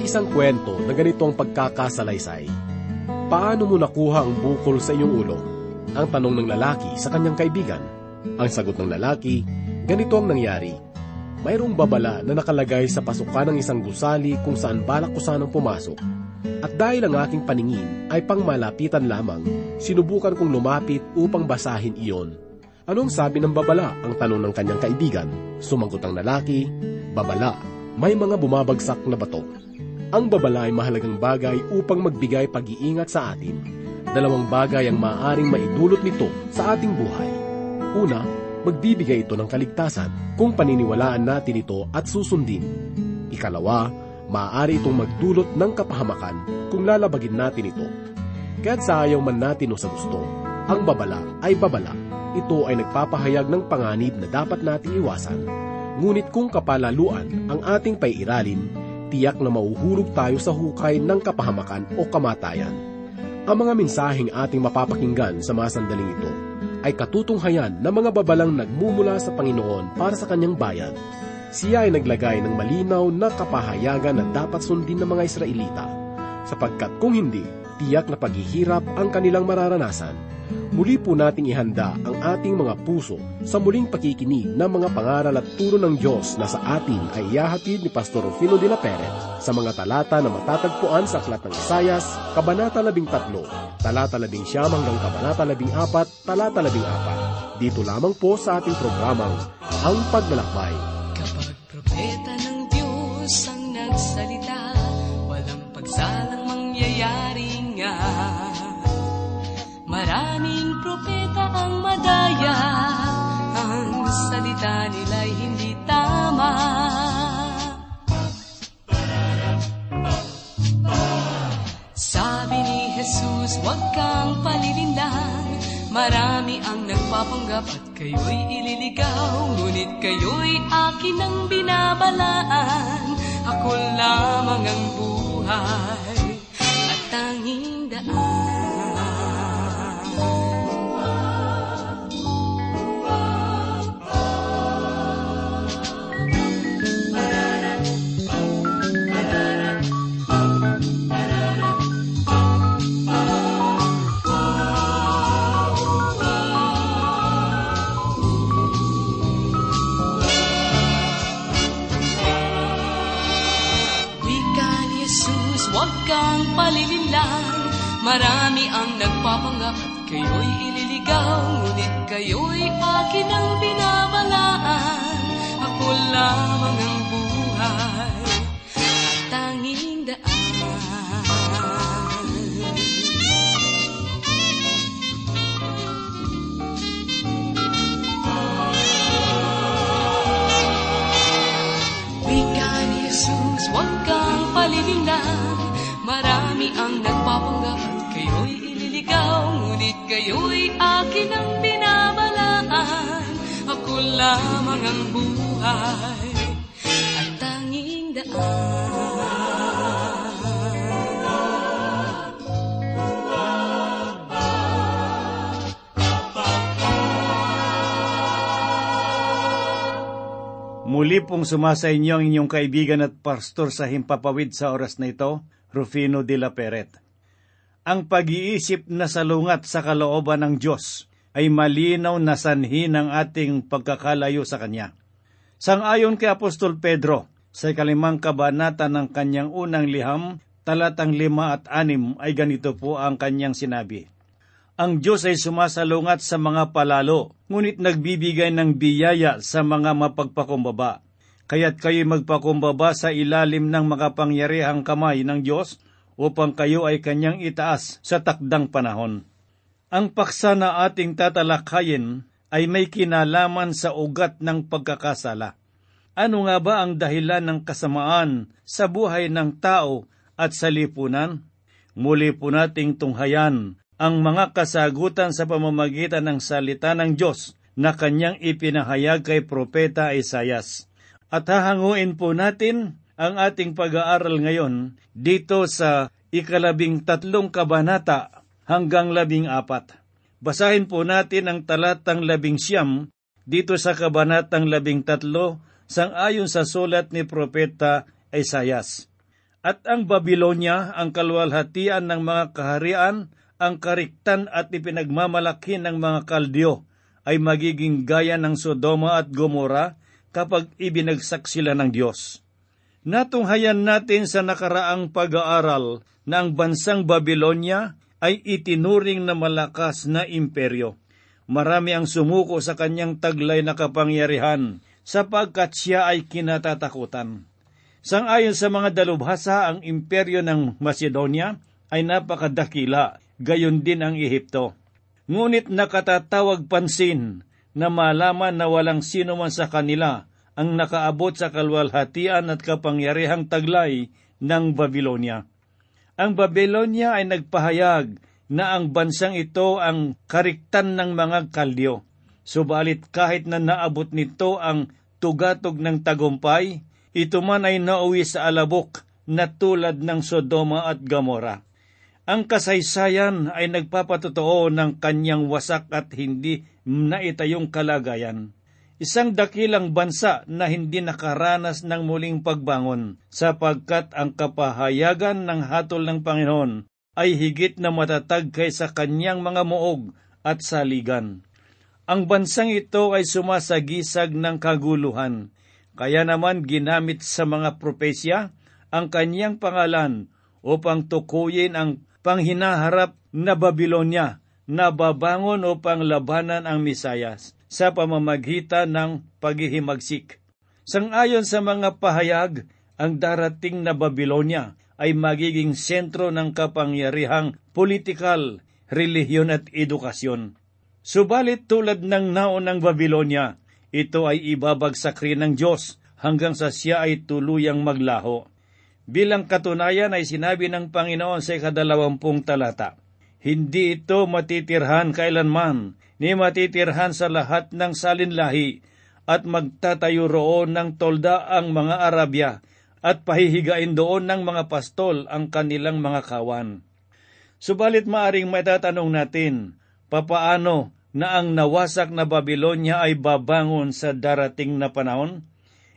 May isang kwento na ganito ang pagkakasalaysay. Paano mo nakuha ang bukol sa iyong ulo? Ang tanong ng lalaki sa kanyang kaibigan. Ang sagot ng lalaki, ganito ang nangyari. Mayroong babala na nakalagay sa pasukan ng isang gusali kung saan balak ko sanang pumasok. At dahil ang aking paningin ay pangmalapitan lamang, sinubukan kong lumapit upang basahin iyon. Anong sabi ng babala ang tanong ng kanyang kaibigan? Sumagot ang lalaki, Babala, may mga bumabagsak na bato. Ang babala ay mahalagang bagay upang magbigay pag-iingat sa atin. Dalawang bagay ang maaaring maidulot nito sa ating buhay. Una, magbibigay ito ng kaligtasan kung paniniwalaan natin ito at susundin. Ikalawa, maaari itong magdulot ng kapahamakan kung lalabagin natin ito. Kaya't sa ayaw man natin o sa gusto, ang babala ay babala. Ito ay nagpapahayag ng panganib na dapat nating iwasan. Ngunit kung kapalaluan ang ating paiiralin, tiyak na mauhulog tayo sa hukay ng kapahamakan o kamatayan. Ang mga mensaheng ating mapapakinggan sa mga sandaling ito ay katutunghayan ng mga babalang nagmumula sa Panginoon para sa kanyang bayan. Siya ay naglagay ng malinaw na kapahayagan na dapat sundin ng mga Israelita, sapagkat kung hindi, tiyak na paghihirap ang kanilang mararanasan muli po nating ihanda ang ating mga puso sa muling pakikinig ng mga pangaral at turo ng Diyos na sa atin ay iyahatid ni Pastor Rufino de la Peret sa mga talata na matatagpuan sa Aklat ng Isayas, Kabanata 13, Talata 11 hanggang Kabanata 14, Talata 14. Dito lamang po sa ating programang Ang Paglalakbay. Kapag propeta ng Diyos ang nagsalita, walang pagsalang Maraming propeta ang madaya, ang salita nila'y hindi tama. Sabi ni Jesus, huwag kang palilinlang, marami ang nagpapanggap at kayo'y ililigaw, ngunit kayo'y akin ang binabalaan, ako lamang ang buhay at tanging daan. Kang palilinlang Marami ang nagpapanggap kayo'y ililigaw Ngunit kayo'y akin ang binabalaan. Ako lamang ang buhay at tanging ililigaw Ngunit kayo'y akin ang binabalaan Ako lamang ang buhay at tanging daan Muli pong sumasa inyo ang inyong kaibigan at pastor sa Himpapawid sa oras na ito, Rufino de la Peret. Ang pag-iisip na salungat sa kalooban ng Diyos ay malinaw na sanhi ng ating pagkakalayo sa Kanya. Sang-ayon kay Apostol Pedro, sa kalimang kabanata ng kanyang unang liham, talatang lima at anim ay ganito po ang kanyang sinabi. Ang Diyos ay sumasalungat sa mga palalo, ngunit nagbibigay ng biyaya sa mga mapagpakumbaba. Kaya't kayo'y magpakumbaba sa ilalim ng makapangyarihang kamay ng Diyos upang kayo ay kanyang itaas sa takdang panahon. Ang paksa na ating tatalakayin ay may kinalaman sa ugat ng pagkakasala. Ano nga ba ang dahilan ng kasamaan sa buhay ng tao at sa lipunan? Muli po nating tunghayan ang mga kasagutan sa pamamagitan ng salita ng Diyos na kanyang ipinahayag kay Propeta Isayas. At hahanguin po natin ang ating pag-aaral ngayon dito sa ikalabing tatlong kabanata hanggang labing apat. Basahin po natin ang talatang labing siyam dito sa kabanatang labing tatlo sang ayon sa sulat ni Propeta Isayas. At ang Babylonia, ang kalwalhatian ng mga kaharian, ang kariktan at ipinagmamalaki ng mga kaldyo, ay magiging gaya ng Sodoma at Gomora kapag ibinagsak sila ng Diyos. Natunghayan natin sa nakaraang pag-aaral na ang bansang Babylonia ay itinuring na malakas na imperyo. Marami ang sumuko sa kanyang taglay na kapangyarihan sapagkat siya ay kinatatakutan. Sangayon sa mga dalubhasa, ang imperyo ng Macedonia ay napakadakila, gayon din ang Ehipto. Ngunit nakatatawag pansin na malaman na walang sino man sa kanila ang nakaabot sa kalwalhatian at kapangyarihang taglay ng Babylonia. Ang Babylonia ay nagpahayag na ang bansang ito ang kariktan ng mga kaldyo. Subalit kahit na naabot nito ang tugatog ng tagumpay, ito man ay nauwi sa alabok na tulad ng Sodoma at Gomora. Ang kasaysayan ay nagpapatotoo ng kanyang wasak at hindi naitayong kalagayan. Isang dakilang bansa na hindi nakaranas ng muling pagbangon sapagkat ang kapahayagan ng hatol ng Panginoon ay higit na matatag kaysa kanyang mga muog at saligan. Ang bansang ito ay sumasagisag ng kaguluhan, kaya naman ginamit sa mga propesya ang kanyang pangalan upang tukuyin ang panghinaharap na Babylonia na babangon upang labanan ang Misayas sa pamamagitan ng paghihimagsik. Sangayon sa mga pahayag, ang darating na Babylonia ay magiging sentro ng kapangyarihang politikal, relihiyon at edukasyon. Subalit tulad ng naunang Babylonia, ito ay ibabagsak rin ng Diyos hanggang sa siya ay tuluyang maglaho. Bilang katunayan ay sinabi ng Panginoon sa ikadalawampung talata, Hindi ito matitirhan kailanman, ni matitirhan sa lahat ng salinlahi, at magtatayo roon ng tolda ang mga Arabya, at pahihigain doon ng mga pastol ang kanilang mga kawan. Subalit maaring matatanong natin, papaano na ang nawasak na Babylonia ay babangon sa darating na panahon?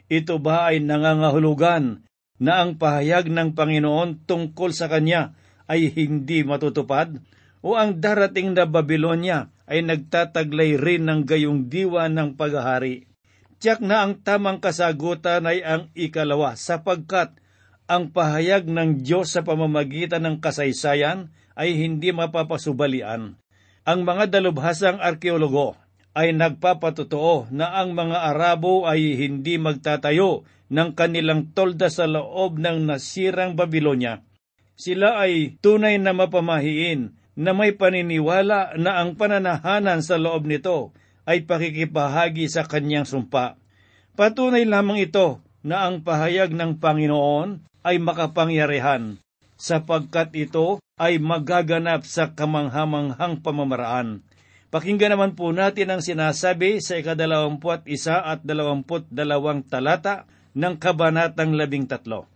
Ito ba ay nangangahulugan na ang pahayag ng Panginoon tungkol sa Kanya ay hindi matutupad? O ang darating na Babylonia ay nagtataglay rin ng gayong diwa ng paghahari? Tiyak na ang tamang kasagutan ay ang ikalawa sapagkat ang pahayag ng Diyos sa pamamagitan ng kasaysayan ay hindi mapapasubalian. Ang mga dalubhasang arkeologo ay nagpapatotoo na ang mga Arabo ay hindi magtatayo ng kanilang tolda sa loob ng nasirang Babylonia. Sila ay tunay na mapamahiin na may paniniwala na ang pananahanan sa loob nito ay pakikipahagi sa kanyang sumpa. Patunay lamang ito na ang pahayag ng Panginoon ay makapangyarihan sapagkat ito ay magaganap sa kamanghamanghang pamamaraan. Pakinggan naman po natin ang sinasabi sa ikadalawamput isa at dalawamput dalawang talata ng kabanatang labing tatlo.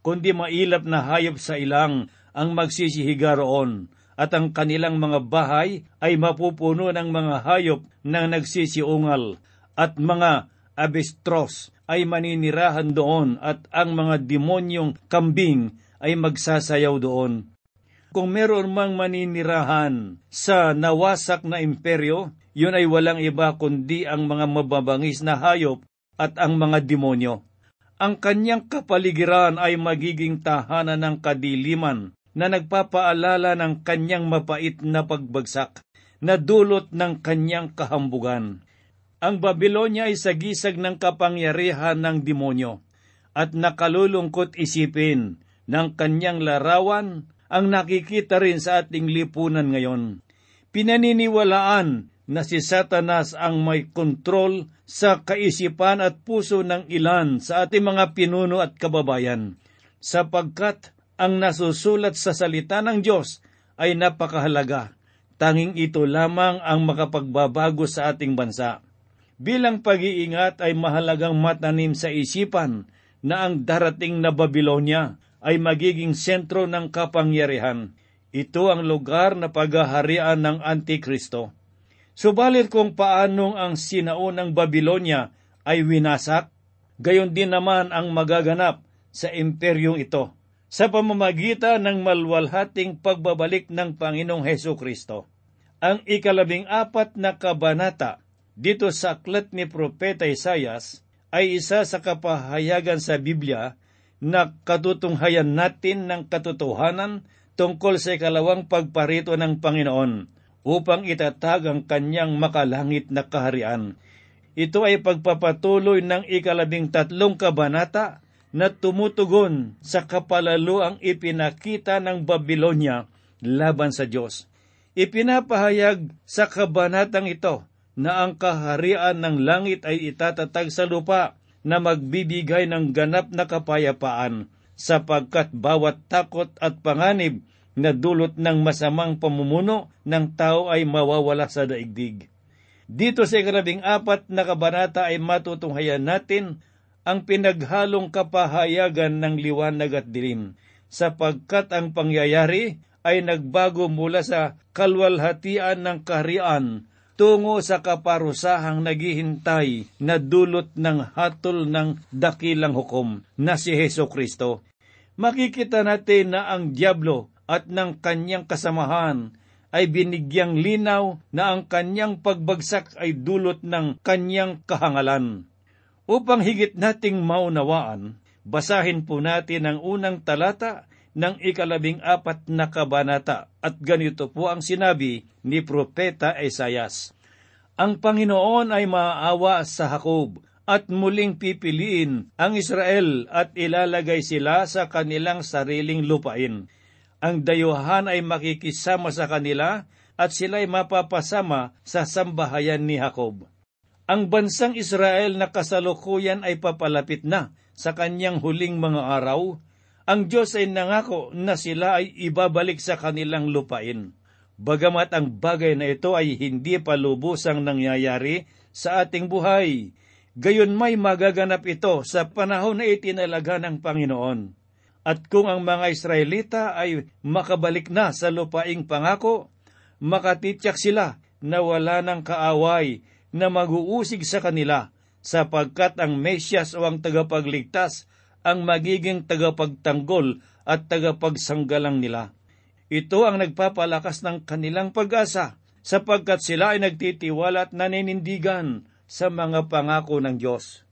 Kundi mailap na hayop sa ilang ang magsisihiga roon, at ang kanilang mga bahay ay mapupuno ng mga hayop na nagsisiungal, at mga abestros ay maninirahan doon, at ang mga demonyong kambing ay magsasayaw doon. Kung meron mang maninirahan sa nawasak na imperyo, yun ay walang iba kundi ang mga mababangis na hayop at ang mga demonyo. Ang kanyang kapaligiran ay magiging tahanan ng kadiliman na nagpapaalala ng kanyang mapait na pagbagsak na dulot ng kanyang kahambugan. Ang Babylonia ay sagisag ng kapangyarihan ng demonyo at nakalulungkot isipin ng kanyang larawan ang nakikita rin sa ating lipunan ngayon. Pinaniniwalaan na si Satanas ang may kontrol sa kaisipan at puso ng ilan sa ating mga pinuno at kababayan, sapagkat ang nasusulat sa salita ng Diyos ay napakahalaga. Tanging ito lamang ang makapagbabago sa ating bansa. Bilang pag-iingat ay mahalagang matanim sa isipan na ang darating na Babylonia ay magiging sentro ng kapangyarihan. Ito ang lugar na paghaharian ng Antikristo. Subalit kung paanong ang sinaunang Babylonia ay winasak, gayon din naman ang magaganap sa imperyong ito. sa pamamagitan ng malwalhating pagbabalik ng Panginoong Heso Kristo. Ang ikalabing apat na kabanata dito sa aklat ni Propeta Isayas ay isa sa kapahayagan sa Biblia na katutunghayan natin ng katotohanan tungkol sa ikalawang pagparito ng Panginoon upang itatag ang kanyang makalangit na kaharian. Ito ay pagpapatuloy ng ikalabing tatlong kabanata na tumutugon sa kapalalo ang ipinakita ng Babylonia laban sa Diyos. Ipinapahayag sa kabanatang ito na ang kaharian ng langit ay itatatag sa lupa na magbibigay ng ganap na kapayapaan sapagkat bawat takot at panganib na dulot ng masamang pamumuno ng tao ay mawawala sa daigdig. Dito sa ikarabing apat na kabanata ay matutunghayan natin ang pinaghalong kapahayagan ng liwanag at dilim, sapagkat ang pangyayari ay nagbago mula sa kalwalhatian ng kaharian tungo sa kaparusahang naghihintay na dulot ng hatol ng dakilang hukom na si Heso Kristo. Makikita natin na ang Diablo at ng kanyang kasamahan ay binigyang linaw na ang kanyang pagbagsak ay dulot ng kanyang kahangalan. Upang higit nating maunawaan, basahin po natin ang unang talata ng ikalabing apat na kabanata at ganito po ang sinabi ni Propeta Esayas. Ang Panginoon ay maaawa sa Hakob at muling pipiliin ang Israel at ilalagay sila sa kanilang sariling lupain. Ang dayuhan ay makikisama sa kanila at sila'y mapapasama sa sambahayan ni Hakob. Ang bansang Israel na kasalukuyan ay papalapit na sa kanyang huling mga araw. Ang Diyos ay nangako na sila ay ibabalik sa kanilang lupain. Bagamat ang bagay na ito ay hindi pa lubusang nangyayari sa ating buhay, gayon may magaganap ito sa panahon na itinalaga ng Panginoon. At kung ang mga Israelita ay makabalik na sa lupaing pangako, makatityak sila na wala ng kaaway na mag-uusig sa kanila sapagkat ang Mesyas o ang tagapagligtas ang magiging tagapagtanggol at tagapagsanggalang nila. Ito ang nagpapalakas ng kanilang pag-asa sapagkat sila ay nagtitiwala at naninindigan sa mga pangako ng Diyos.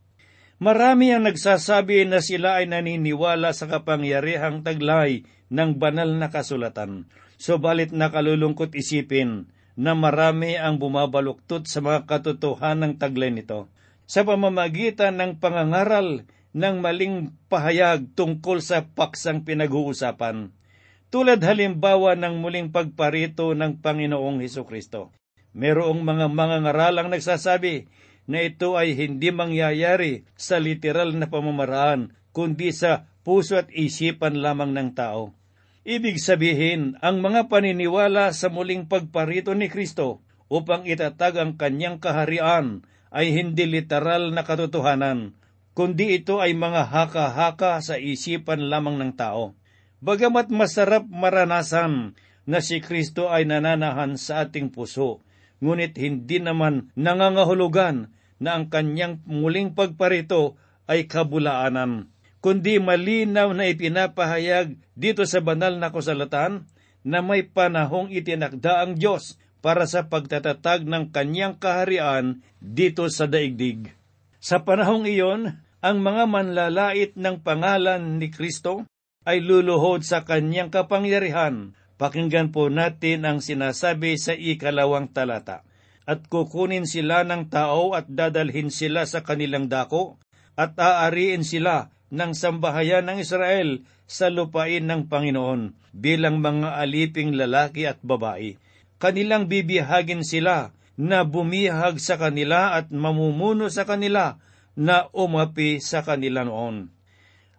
Marami ang nagsasabi na sila ay naniniwala sa kapangyarihang taglay ng banal na kasulatan. Subalit nakalulungkot isipin na marami ang bumabaluktot sa mga katotohanang taglay nito. Sa pamamagitan ng pangangaral ng maling pahayag tungkol sa paksang pinag-uusapan, tulad halimbawa ng muling pagparito ng Panginoong Heso Kristo. Merong mga mangangaralang nagsasabi na ito ay hindi mangyayari sa literal na pamamaraan, kundi sa puso at isipan lamang ng tao. Ibig sabihin, ang mga paniniwala sa muling pagparito ni Kristo upang itatag ang kanyang kaharian ay hindi literal na katotohanan, kundi ito ay mga haka-haka sa isipan lamang ng tao. Bagamat masarap maranasan na si Kristo ay nananahan sa ating puso, ngunit hindi naman nangangahulugan na ang kanyang muling pagparito ay kabulaanan kundi malinaw na ipinapahayag dito sa banal na kasalatan na may panahong itinakda ang Diyos para sa pagtatatag ng kanyang kaharian dito sa daigdig. Sa panahong iyon, ang mga manlalait ng pangalan ni Kristo ay luluhod sa kanyang kapangyarihan. Pakinggan po natin ang sinasabi sa ikalawang talata. At kukunin sila ng tao at dadalhin sila sa kanilang dako, at aariin sila ng sambahayan ng Israel sa lupain ng Panginoon bilang mga aliping lalaki at babae. Kanilang bibihagin sila na bumihag sa kanila at mamumuno sa kanila na umapi sa kanila noon.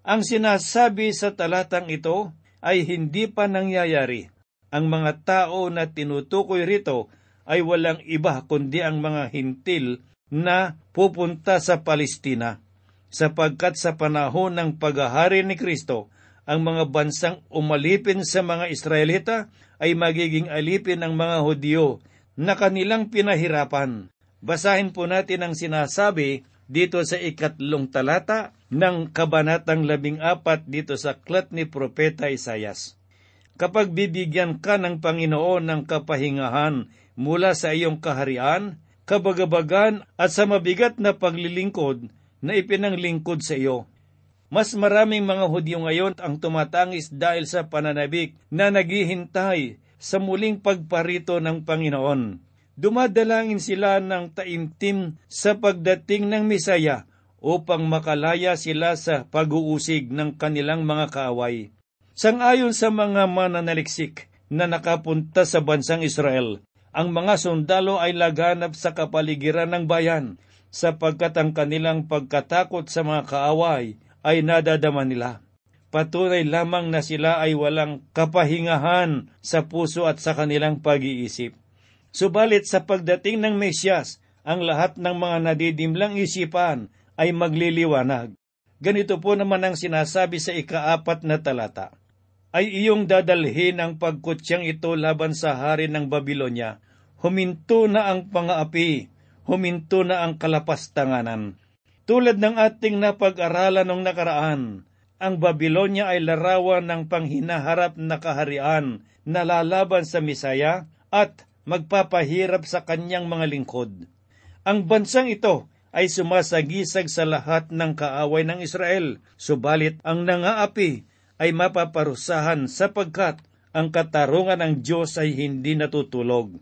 Ang sinasabi sa talatang ito ay hindi pa nangyayari. Ang mga tao na tinutukoy rito ay walang iba kundi ang mga hintil na pupunta sa Palestina sapagkat sa panahon ng paghahari ni Kristo, ang mga bansang umalipin sa mga Israelita ay magiging alipin ng mga Hudyo na kanilang pinahirapan. Basahin po natin ang sinasabi dito sa ikatlong talata ng kabanatang labing apat dito sa aklat ni Propeta Isayas. Kapag bibigyan ka ng Panginoon ng kapahingahan mula sa iyong kaharian, kabagabagan at sa mabigat na paglilingkod na ipinanglingkod sa iyo. Mas maraming mga Hudyo ngayon ang tumatangis dahil sa pananabik na naghihintay sa muling pagparito ng Panginoon. Dumadalangin sila ng taimtim sa pagdating ng Misaya upang makalaya sila sa pag-uusig ng kanilang mga kaaway. Sangayon sa mga mananaliksik na nakapunta sa bansang Israel, ang mga sundalo ay laganap sa kapaligiran ng bayan sapagkat ang kanilang pagkatakot sa mga kaaway ay nadadama nila. Patunay lamang na sila ay walang kapahingahan sa puso at sa kanilang pag-iisip. Subalit sa pagdating ng Mesyas, ang lahat ng mga nadidimlang isipan ay magliliwanag. Ganito po naman ang sinasabi sa ikaapat na talata ay iyong dadalhin ang pagkutsyang ito laban sa hari ng Babilonya. Huminto na ang pangaapi, huminto na ang kalapastanganan. Tulad ng ating napag-aralan ng nakaraan, ang Babilonya ay larawan ng panghinaharap na kaharian na lalaban sa Misaya at magpapahirap sa kanyang mga lingkod. Ang bansang ito ay sumasagisag sa lahat ng kaaway ng Israel, subalit ang nangaapi ay mapaparusahan sapagkat ang katarungan ng Diyos ay hindi natutulog.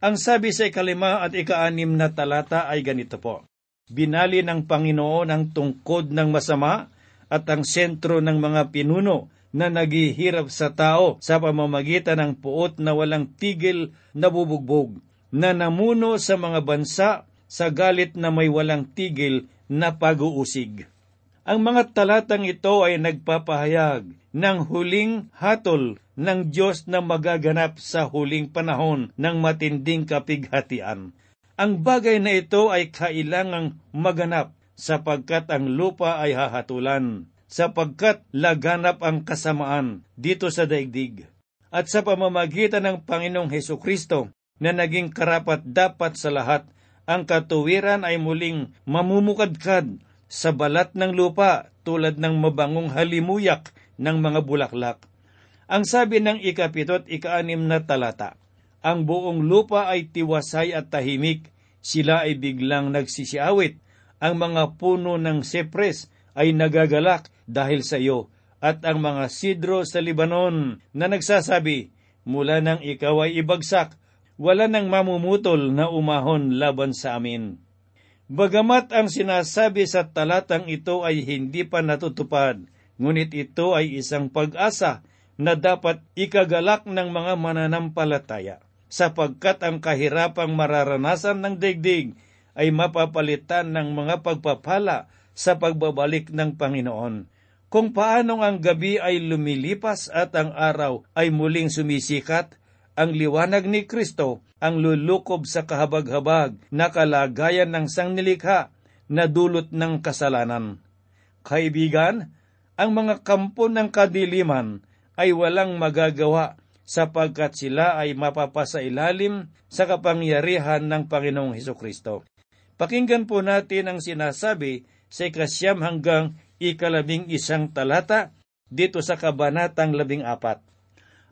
Ang sabi sa ikalima at ikaanim na talata ay ganito po, Binali ng Panginoon ang tungkod ng masama at ang sentro ng mga pinuno na naghihirap sa tao sa pamamagitan ng puot na walang tigil na bubugbog, na namuno sa mga bansa sa galit na may walang tigil na pag-uusig. Ang mga talatang ito ay nagpapahayag ng huling hatol ng Diyos na magaganap sa huling panahon ng matinding kapighatian. Ang bagay na ito ay kailangang maganap sapagkat ang lupa ay hahatulan, sapagkat laganap ang kasamaan dito sa daigdig. At sa pamamagitan ng Panginoong Heso Kristo na naging karapat dapat sa lahat, ang katuwiran ay muling mamumukadkad sa balat ng lupa tulad ng mabangong halimuyak ng mga bulaklak. Ang sabi ng ikapitot ikaanim na talata, ang buong lupa ay tiwasay at tahimik, sila ay biglang nagsisiawit, ang mga puno ng sepres ay nagagalak dahil sa iyo, at ang mga sidro sa Libanon na nagsasabi, mula nang ikaw ay ibagsak, wala nang mamumutol na umahon laban sa amin. Bagamat ang sinasabi sa talatang ito ay hindi pa natutupad, ngunit ito ay isang pag-asa na dapat ikagalak ng mga mananampalataya, sapagkat ang kahirapang mararanasan ng daigdig ay mapapalitan ng mga pagpapala sa pagbabalik ng Panginoon. Kung paanong ang gabi ay lumilipas at ang araw ay muling sumisikat, ang liwanag ni Kristo ang lulukob sa kahabag-habag na kalagayan ng sangnilikha na dulot ng kasalanan. Kaibigan, ang mga kampo ng kadiliman ay walang magagawa sapagkat sila ay mapapasa ilalim sa kapangyarihan ng Panginoong Heso Kristo. Pakinggan po natin ang sinasabi sa ikasyam hanggang ikalabing isang talata dito sa kabanatang labing apat.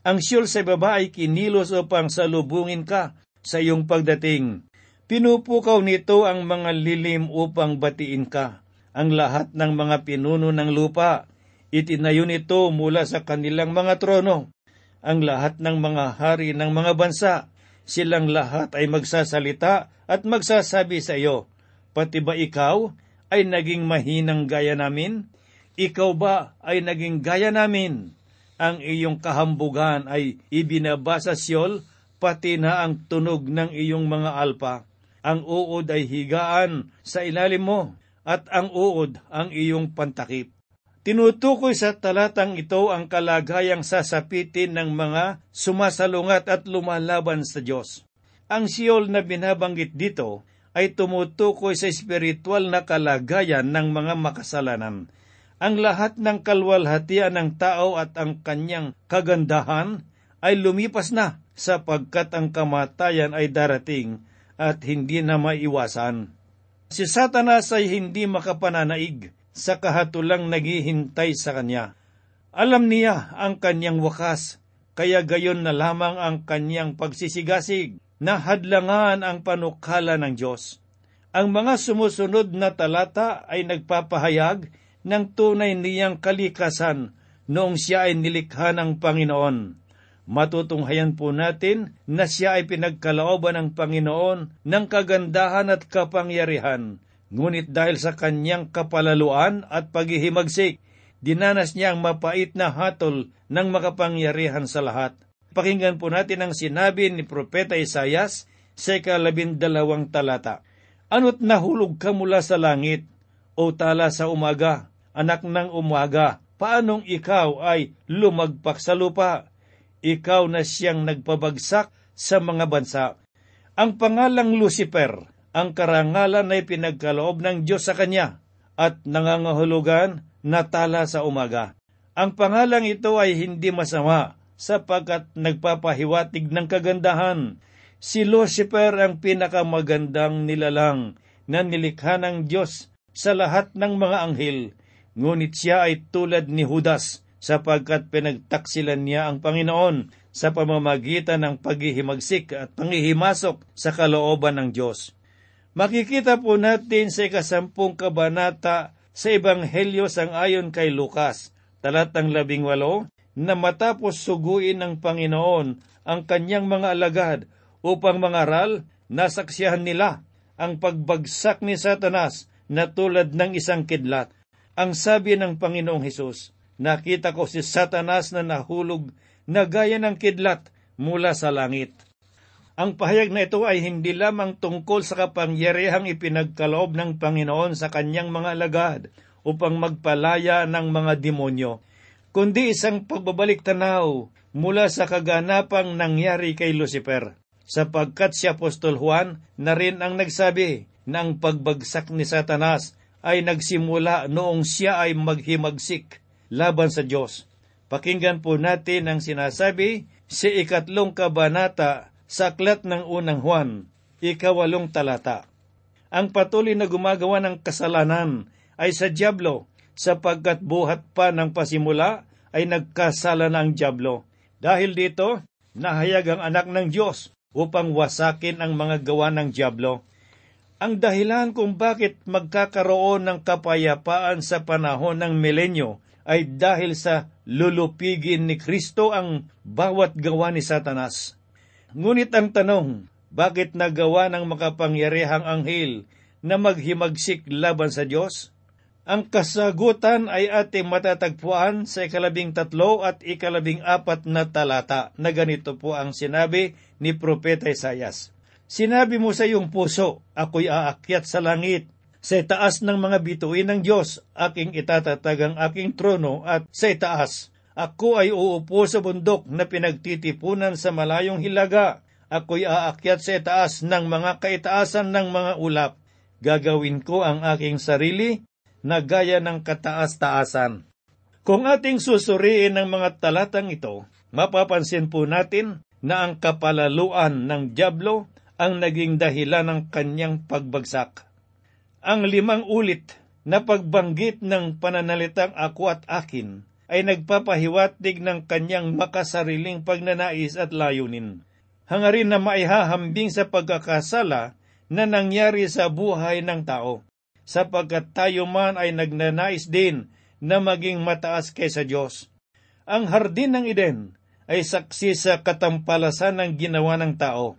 Ang siyol sa baba ay kinilos upang salubungin ka sa iyong pagdating. Pinupukaw nito ang mga lilim upang batiin ka. Ang lahat ng mga pinuno ng lupa, itinayo nito mula sa kanilang mga trono. Ang lahat ng mga hari ng mga bansa, silang lahat ay magsasalita at magsasabi sa iyo, Pati ba ikaw ay naging mahinang gaya namin? Ikaw ba ay naging gaya namin? Ang iyong kahambugan ay ibinaba sa Siyol, pati na ang tunog ng iyong mga alpa. Ang uod ay higaan sa ilalim mo, at ang uod ang iyong pantakip. Tinutukoy sa talatang ito ang kalagayang sasapitin ng mga sumasalungat at lumalaban sa Diyos. Ang Siyol na binabanggit dito ay tumutukoy sa espiritual na kalagayan ng mga makasalanan ang lahat ng kalwalhatian ng tao at ang kanyang kagandahan ay lumipas na sapagkat ang kamatayan ay darating at hindi na maiwasan. Si Satanas ay hindi makapananaig sa kahatulang naghihintay sa kanya. Alam niya ang kanyang wakas, kaya gayon na lamang ang kanyang pagsisigasig na hadlangan ang panukala ng Diyos. Ang mga sumusunod na talata ay nagpapahayag ng tunay niyang kalikasan noong siya ay nilikha ng Panginoon. Matutunghayan po natin na siya ay pinagkalooban ng Panginoon ng kagandahan at kapangyarihan. Ngunit dahil sa kanyang kapalaluan at paghihimagsik, dinanas niya ang mapait na hatol ng makapangyarihan sa lahat. Pakinggan po natin ang sinabi ni Propeta Isayas sa ikalabindalawang talata. Ano't nahulog ka mula sa langit, o tala sa umaga, anak ng umaga, paanong ikaw ay lumagpak sa lupa? ikaw na siyang nagpabagsak sa mga bansa. Ang pangalang Lucifer, ang karangalan ay pinagkaloob ng Diyos sa kanya at nangangahulugan na tala sa umaga. Ang pangalang ito ay hindi masama sapagkat nagpapahiwatig ng kagandahan. Si Lucifer ang pinakamagandang nilalang na nilikha ng Diyos sa lahat ng mga anghel, ngunit siya ay tulad ni Judas sapagkat pinagtaksilan niya ang Panginoon sa pamamagitan ng paghihimagsik at pangihimasok sa kalooban ng Diyos. Makikita po natin sa ikasampung kabanata sa Ebanghelyo sang ayon kay Lukas, talatang labing walo, na matapos suguin ng Panginoon ang kanyang mga alagad upang mangaral, nasaksihan nila ang pagbagsak ni Satanas na tulad ng isang kidlat. Ang sabi ng Panginoong Hesus, nakita ko si Satanas na nahulog na gaya ng kidlat mula sa langit. Ang pahayag na ito ay hindi lamang tungkol sa kapangyarihang ipinagkaloob ng Panginoon sa kanyang mga alagad upang magpalaya ng mga demonyo, kundi isang pagbabalik tanaw mula sa kaganapang nangyari kay Lucifer, sapagkat si Apostol Juan na rin ang nagsabi ang pagbagsak ni Satanas ay nagsimula noong siya ay maghimagsik laban sa Diyos. Pakinggan po natin ang sinasabi sa ikatlong kabanata sa aklat ng unang Juan, ikawalong talata. Ang patuloy na gumagawa ng kasalanan ay sa Diablo, sapagkat buhat pa ng pasimula ay nagkasala na ang Diablo. Dahil dito, nahayag ang anak ng Diyos upang wasakin ang mga gawa ng Diablo. Ang dahilan kung bakit magkakaroon ng kapayapaan sa panahon ng milenyo ay dahil sa lulupigin ni Kristo ang bawat gawa ni Satanas. Ngunit ang tanong, bakit nagawa ng makapangyarihang anghel na maghimagsik laban sa Diyos? Ang kasagutan ay ating matatagpuan sa ikalabing tatlo at ikalabing apat na talata na ganito po ang sinabi ni Propeta Isayas. Sinabi mo sa iyong puso, ako'y aakyat sa langit sa itaas ng mga bituin ng Diyos, aking itatatag ang aking trono at sa itaas. Ako ay uupo sa bundok na pinagtitipunan sa malayong hilaga. Ako'y aakyat sa itaas ng mga kaitaasan ng mga ulap. Gagawin ko ang aking sarili na gaya ng kataas-taasan. Kung ating susuriin ng mga talatang ito, mapapansin po natin na ang kapalaluan ng Diablo ang naging dahilan ng kanyang pagbagsak ang limang ulit na pagbanggit ng pananalitang ako at akin ay nagpapahiwatig ng kanyang makasariling pagnanais at layunin. Hangarin na maihahambing sa pagkakasala na nangyari sa buhay ng tao, sapagkat tayo man ay nagnanais din na maging mataas kaysa Diyos. Ang hardin ng Eden ay saksi sa katampalasan ng ginawa ng tao.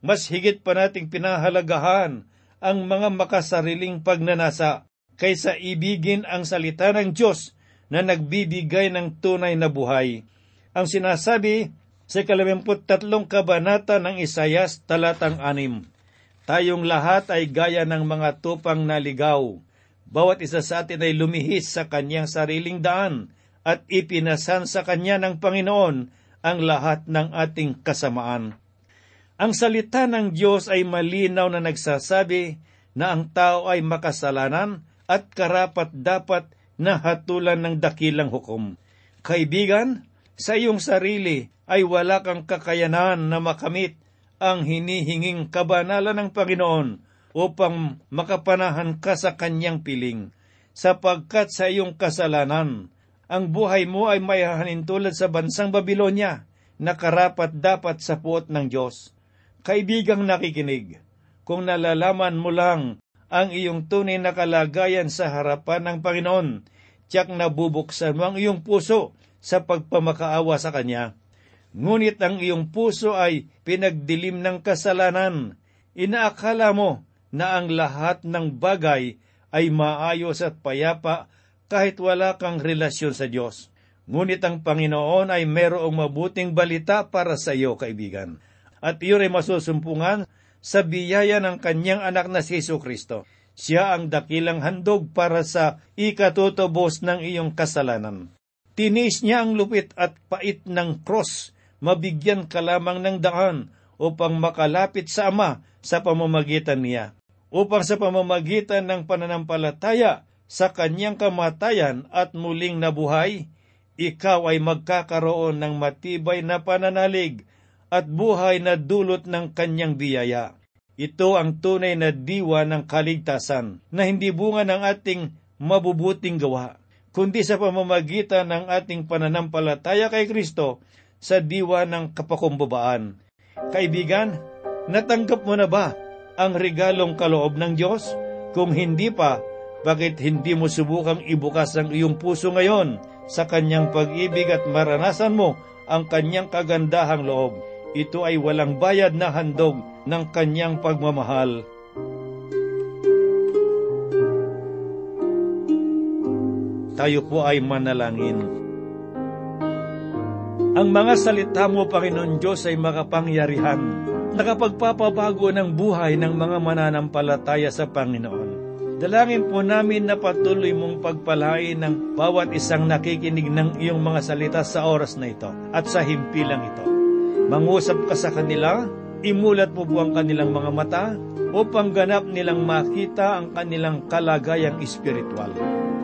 Mas higit pa nating pinahalagahan ang mga makasariling pagnanasa kaysa ibigin ang salita ng Diyos na nagbibigay ng tunay na buhay. Ang sinasabi sa kalamimput tatlong kabanata ng Isayas talatang anim, Tayong lahat ay gaya ng mga tupang naligaw. Bawat isa sa atin ay lumihis sa kanyang sariling daan at ipinasan sa kanya ng Panginoon ang lahat ng ating kasamaan. Ang salita ng Diyos ay malinaw na nagsasabi na ang tao ay makasalanan at karapat dapat na hatulan ng dakilang hukom. Kaibigan, sa iyong sarili ay wala kang kakayanan na makamit ang hinihinging kabanalan ng Panginoon upang makapanahan ka sa kanyang piling, sapagkat sa iyong kasalanan, ang buhay mo ay mayahanin tulad sa bansang Babilonya, na karapat dapat sa puot ng Diyos. Kaibigang nakikinig, kung nalalaman mo lang ang iyong tunay na kalagayan sa harapan ng Panginoon, tiyak na bubuksan mo ang iyong puso sa pagpamakaawa sa Kanya. Ngunit ang iyong puso ay pinagdilim ng kasalanan. Inaakala mo na ang lahat ng bagay ay maayos at payapa kahit wala kang relasyon sa Diyos. Ngunit ang Panginoon ay merong mabuting balita para sa iyo, kaibigan. At iyon ay masusumpungan sa biyaya ng kanyang anak na si Yesu Kristo. Siya ang dakilang handog para sa ikatutubos ng iyong kasalanan. Tinis niya ang lupit at pait ng cross, mabigyan ka lamang ng daan upang makalapit sa Ama sa pamamagitan niya. Upang sa pamamagitan ng pananampalataya sa kanyang kamatayan at muling nabuhay, ikaw ay magkakaroon ng matibay na pananalig at buhay na dulot ng kanyang biyaya. Ito ang tunay na diwa ng kaligtasan na hindi bunga ng ating mabubuting gawa, kundi sa pamamagitan ng ating pananampalataya kay Kristo sa diwa ng kapakumbabaan. Kaibigan, natanggap mo na ba ang regalong kaloob ng Diyos? Kung hindi pa, bakit hindi mo subukang ibukas ang iyong puso ngayon sa kanyang pag-ibig at maranasan mo ang kanyang kagandahang loob? Ito ay walang bayad na handog ng kanyang pagmamahal. Tayo po ay manalangin. Ang mga salita mo, Panginoon Diyos, ay makapangyarihan, nakapagpapabago ng buhay ng mga mananampalataya sa Panginoon. Dalangin po namin na patuloy mong pagpalain ng bawat isang nakikinig ng iyong mga salita sa oras na ito at sa himpilang ito. Mangusap ka sa kanila, imulat mo po ang kanilang mga mata, upang ganap nilang makita ang kanilang kalagayang espiritual.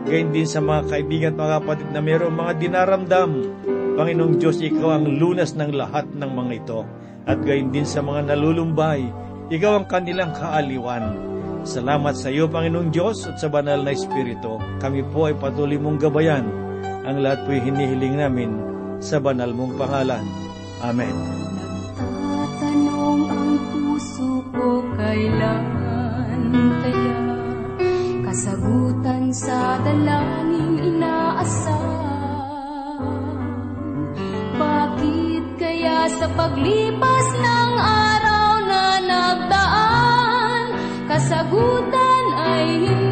Gayun din sa mga kaibigan at mga kapatid na mayroong mga dinaramdam. Panginoong Diyos, Ikaw ang lunas ng lahat ng mga ito. At gayon din sa mga nalulumbay, Ikaw ang kanilang kaaliwan. Salamat sa iyo, Panginoong Diyos, at sa banal na Espiritu. Kami po ay patuloy mong gabayan. Ang lahat po'y hinihiling namin sa banal mong pangalan. Amen. Nagtatanong ang puso ko kailan kaya kasagutan sa dalangin inaasam. Bakit kaya sa paglipas ng araw na nagdaan kasagutan ay hindi